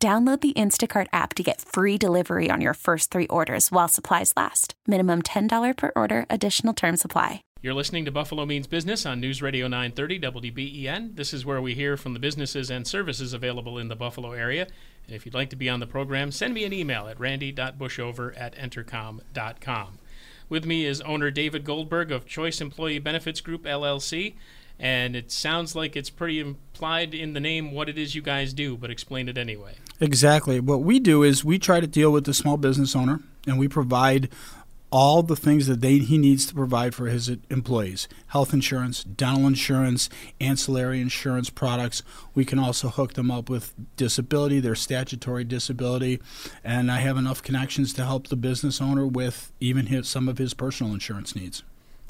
Download the Instacart app to get free delivery on your first three orders while supplies last. Minimum $10 per order, additional term supply. You're listening to Buffalo Means Business on News Radio 930 WBEN. This is where we hear from the businesses and services available in the Buffalo area. And if you'd like to be on the program, send me an email at randy.bushover at entercom.com. With me is owner David Goldberg of Choice Employee Benefits Group, LLC and it sounds like it's pretty implied in the name what it is you guys do, but explain it anyway. Exactly. What we do is we try to deal with the small business owner and we provide all the things that they, he needs to provide for his employees health insurance, dental insurance, ancillary insurance products. We can also hook them up with disability, their statutory disability. And I have enough connections to help the business owner with even his, some of his personal insurance needs.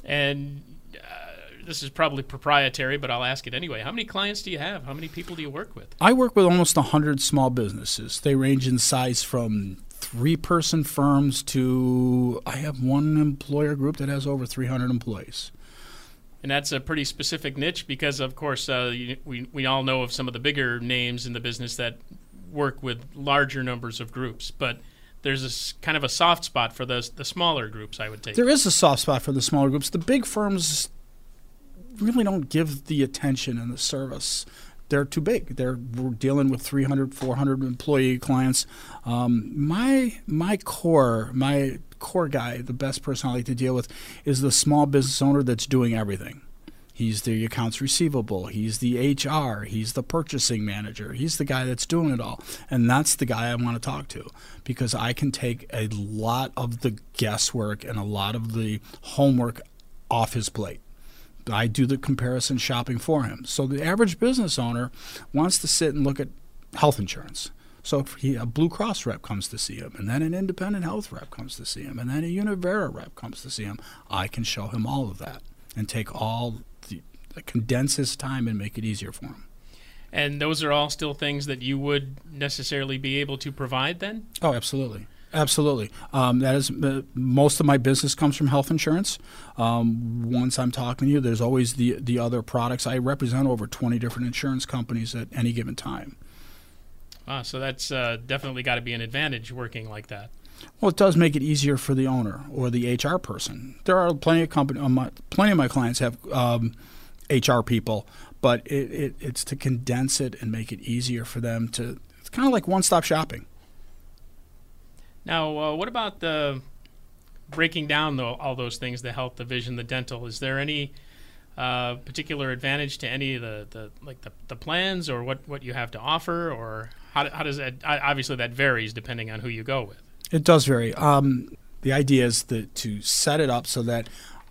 And uh, this is probably proprietary, but I'll ask it anyway. How many clients do you have? How many people do you work with? I work with almost 100 small businesses. They range in size from three person firms to I have one employer group that has over 300 employees. And that's a pretty specific niche because, of course, uh, we, we all know of some of the bigger names in the business that work with larger numbers of groups. But there's a kind of a soft spot for the, the smaller groups, I would take. There is a soft spot for the smaller groups. The big firms really don't give the attention and the service. They're too big. They're dealing with 300, 400 employee clients. Um, my my core, my core guy, the best person I like to deal with, is the small business owner that's doing everything. He's the accounts receivable. He's the HR. He's the purchasing manager. He's the guy that's doing it all. And that's the guy I want to talk to because I can take a lot of the guesswork and a lot of the homework off his plate. I do the comparison shopping for him. So the average business owner wants to sit and look at health insurance. So if he, a Blue Cross rep comes to see him, and then an independent health rep comes to see him, and then a Univera rep comes to see him, I can show him all of that and take all the, condense his time and make it easier for him. And those are all still things that you would necessarily be able to provide then? Oh, absolutely. Absolutely. Um, that is uh, most of my business comes from health insurance. Um, once I'm talking to you, there's always the the other products. I represent over 20 different insurance companies at any given time. Wow, so that's uh, definitely got to be an advantage working like that. Well, it does make it easier for the owner or the HR person. There are plenty of company, um, my, plenty of my clients have um, HR people, but it, it, it's to condense it and make it easier for them to. It's kind of like one-stop shopping. Now, uh, what about the breaking down the, all those things the health, the vision, the dental? Is there any uh, particular advantage to any of the, the like the, the plans or what, what you have to offer? Or how, how does that obviously that varies depending on who you go with. It does vary. Um, the idea is that to set it up so that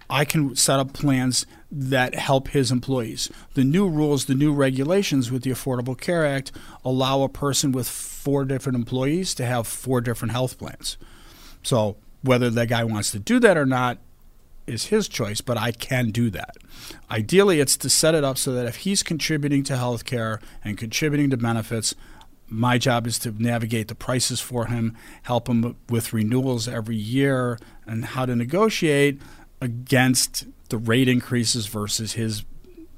I can set up plans that help his employees. The new rules, the new regulations with the Affordable Care Act allow a person with four different employees to have four different health plans. So whether that guy wants to do that or not is his choice, but I can do that. Ideally, it's to set it up so that if he's contributing to health care and contributing to benefits, my job is to navigate the prices for him, help him with renewals every year, and how to negotiate against the rate increases versus his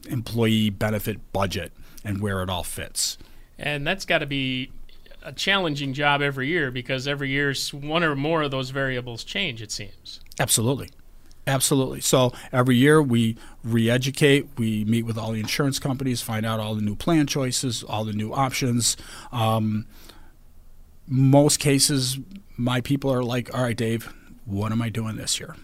employee benefit budget and where it all fits. And that's got to be a challenging job every year because every year one or more of those variables change, it seems. Absolutely. Absolutely. So every year we re educate, we meet with all the insurance companies, find out all the new plan choices, all the new options. Um, most cases, my people are like, all right, Dave, what am I doing this year?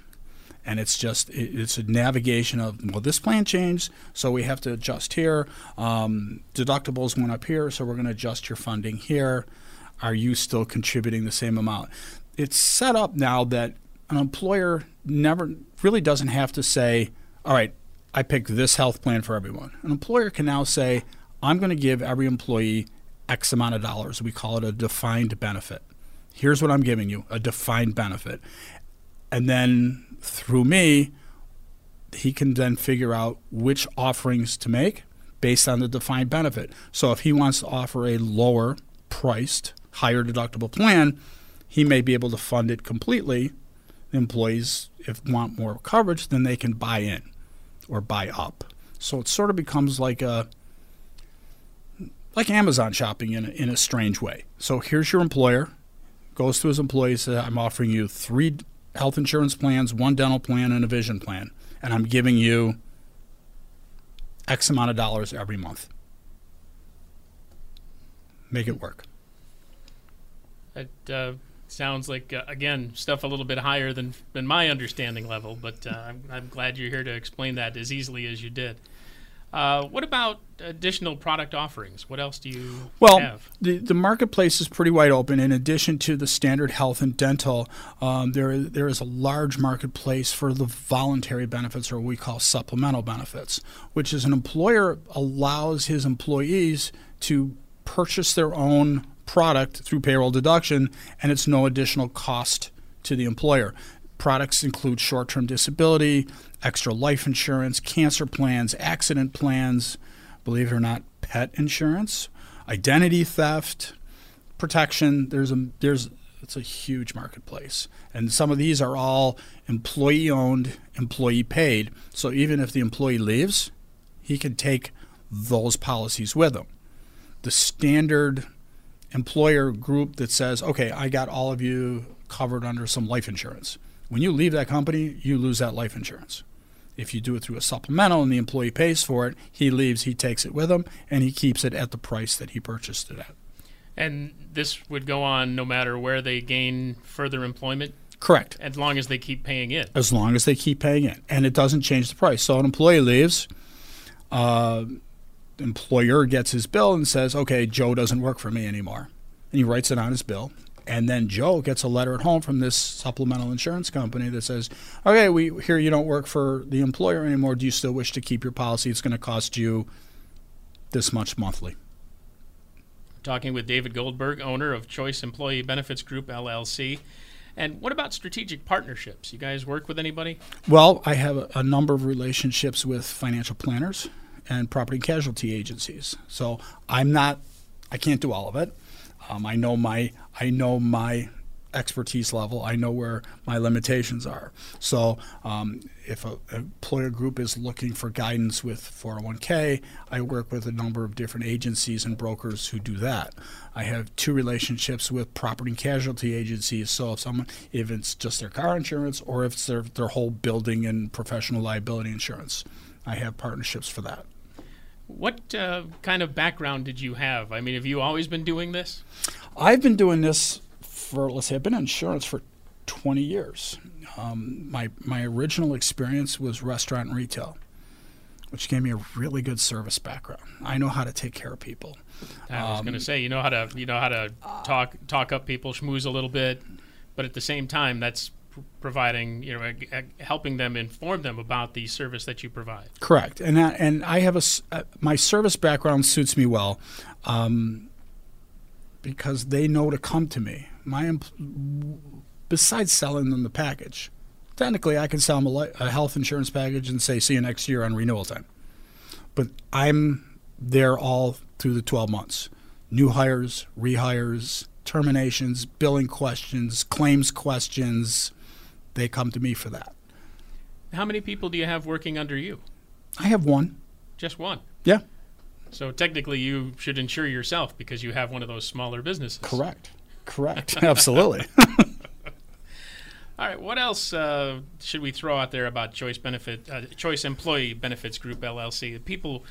And it's just it's a navigation of well this plan changed so we have to adjust here um, deductibles went up here so we're going to adjust your funding here are you still contributing the same amount it's set up now that an employer never really doesn't have to say all right i picked this health plan for everyone an employer can now say i'm going to give every employee X amount of dollars. We call it a defined benefit. Here's what I'm giving you a defined benefit. And then through me, he can then figure out which offerings to make based on the defined benefit. So if he wants to offer a lower priced, higher deductible plan, he may be able to fund it completely. Employees, if want more coverage, then they can buy in or buy up. So it sort of becomes like a like Amazon shopping in a, in a strange way. So here's your employer, goes to his employees, says, I'm offering you three health insurance plans, one dental plan, and a vision plan, and I'm giving you X amount of dollars every month. Make it work. It uh, sounds like uh, again stuff a little bit higher than than my understanding level, but uh, I'm, I'm glad you're here to explain that as easily as you did. Uh, what about additional product offerings? What else do you well, have? the the marketplace is pretty wide open. In addition to the standard health and dental, um, there there is a large marketplace for the voluntary benefits, or what we call supplemental benefits, which is an employer allows his employees to purchase their own product through payroll deduction, and it's no additional cost to the employer. Products include short term disability, extra life insurance, cancer plans, accident plans, believe it or not, pet insurance, identity theft, protection. There's a there's it's a huge marketplace. And some of these are all employee owned, employee paid. So even if the employee leaves, he can take those policies with him. The standard employer group that says, okay, I got all of you covered under some life insurance. When you leave that company, you lose that life insurance. If you do it through a supplemental and the employee pays for it, he leaves, he takes it with him, and he keeps it at the price that he purchased it at. And this would go on no matter where they gain further employment, Correct. as long as they keep paying in. As long as they keep paying it. And it doesn't change the price. So an employee leaves, uh, employer gets his bill and says, okay, Joe doesn't work for me anymore. And he writes it on his bill. And then Joe gets a letter at home from this supplemental insurance company that says, okay, we hear you don't work for the employer anymore. Do you still wish to keep your policy? It's going to cost you this much monthly. Talking with David Goldberg, owner of Choice Employee Benefits Group LLC. And what about strategic partnerships? You guys work with anybody? Well, I have a, a number of relationships with financial planners and property and casualty agencies. So I'm not, I can't do all of it. Um, I know my, I know my expertise level. I know where my limitations are. So um, if a, employer group is looking for guidance with 401k, I work with a number of different agencies and brokers who do that. I have two relationships with property and casualty agencies. So if someone, if it's just their car insurance or if it's their, their whole building and professional liability insurance, I have partnerships for that. What uh, kind of background did you have? I mean, have you always been doing this? I've been doing this for, let's say, I've been in insurance for 20 years. Um, my, my original experience was restaurant and retail, which gave me a really good service background. I know how to take care of people. I was Um, going to say, you know how to, you know how to talk, talk up people, schmooze a little bit, but at the same time, that's providing, you know, helping them inform them about the service that you provide. Correct, and I, and I have a uh, my service background suits me well, um, because they know to come to me. My besides selling them the package, technically I can sell them a, li- a health insurance package and say see you next year on renewal time, but I'm there all through the 12 months. New hires, rehires, terminations, billing questions, claims questions. They come to me for that. How many people do you have working under you? I have one. Just one. Yeah. So technically, you should insure yourself because you have one of those smaller businesses. Correct. Correct. Absolutely. All right. What else uh, should we throw out there about Choice Benefit, uh, Choice Employee Benefits Group LLC? that People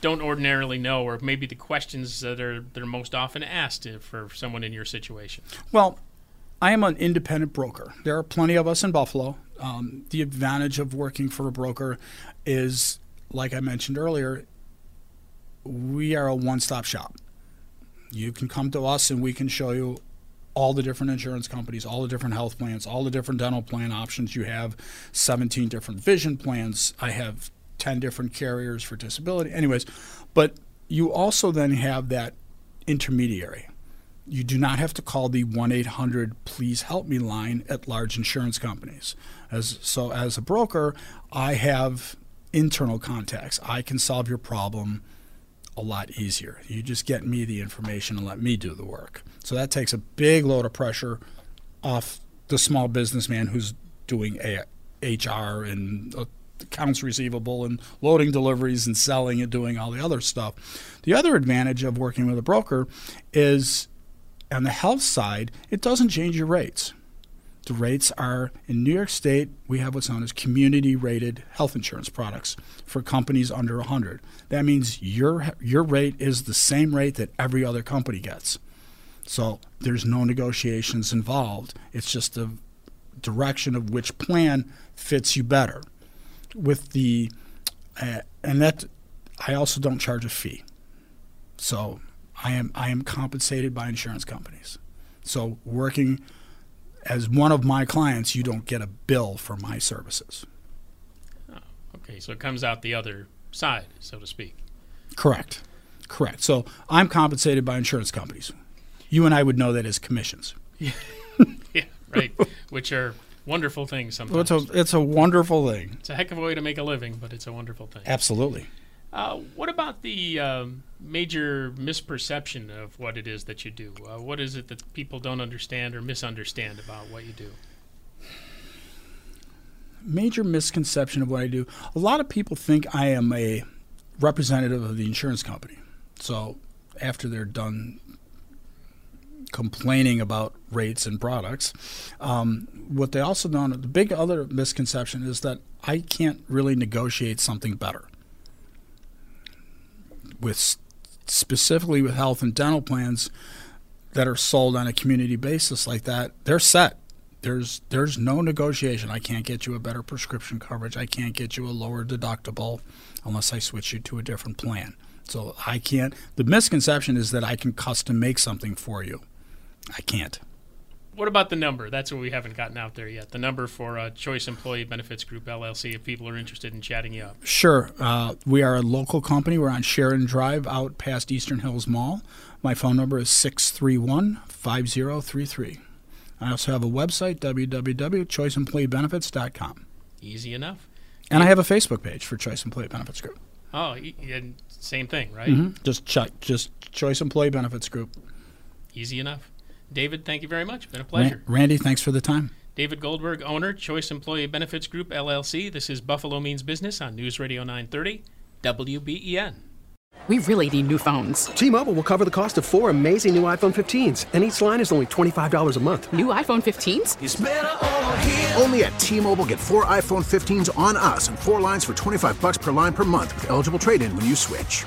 don't ordinarily know, or maybe the questions that are that are most often asked for someone in your situation. well, I am an independent broker. There are plenty of us in Buffalo. Um, the advantage of working for a broker is, like I mentioned earlier, we are a one stop shop. You can come to us and we can show you all the different insurance companies, all the different health plans, all the different dental plan options you have, 17 different vision plans. I have 10 different carriers for disability. Anyways, but you also then have that intermediary. You do not have to call the 1 800 Please Help Me line at large insurance companies. As, so, as a broker, I have internal contacts. I can solve your problem a lot easier. You just get me the information and let me do the work. So, that takes a big load of pressure off the small businessman who's doing a- HR and uh, accounts receivable and loading deliveries and selling and doing all the other stuff. The other advantage of working with a broker is on the health side, it doesn't change your rates. The rates are in New York State, we have what's known as community rated health insurance products for companies under 100. That means your your rate is the same rate that every other company gets. So there's no negotiations involved. It's just a direction of which plan fits you better. With the uh, and that I also don't charge a fee. So I am I am compensated by insurance companies. So working as one of my clients, you don't get a bill for my services. Oh, okay, so it comes out the other side, so to speak. Correct. Correct. So I'm compensated by insurance companies. You and I would know that as commissions. yeah, right. Which are wonderful things sometimes. It's sometimes. a it's a wonderful thing. It's a heck of a way to make a living, but it's a wonderful thing. Absolutely. Uh, what about the um, major misperception of what it is that you do? Uh, what is it that people don't understand or misunderstand about what you do? Major misconception of what I do. A lot of people think I am a representative of the insurance company. So after they're done complaining about rates and products, um, what they also don't. The big other misconception is that I can't really negotiate something better with specifically with health and dental plans that are sold on a community basis like that, they're set. There's there's no negotiation. I can't get you a better prescription coverage. I can't get you a lower deductible unless I switch you to a different plan. So I can't. The misconception is that I can custom make something for you. I can't. What about the number? That's what we haven't gotten out there yet. The number for uh, Choice Employee Benefits Group LLC. If people are interested in chatting you up. Sure. Uh, we are a local company. We're on Sharon Drive out past Eastern Hills Mall. My phone number is 631 5033. I also have a website, www.choiceemployeebenefits.com. Easy enough. And I have a Facebook page for Choice Employee Benefits Group. Oh, and same thing, right? Mm-hmm. Just check, just Choice Employee Benefits Group. Easy enough. David, thank you very much. Been a pleasure. Randy, thanks for the time. David Goldberg, owner, Choice Employee Benefits Group LLC. This is Buffalo Means Business on News Radio 930, WBEN. We really need new phones. T-Mobile will cover the cost of four amazing new iPhone 15s, and each line is only $25 a month. New iPhone 15s? Only at T-Mobile get four iPhone 15s on us and four lines for 25 bucks per line per month with eligible trade-in when you switch.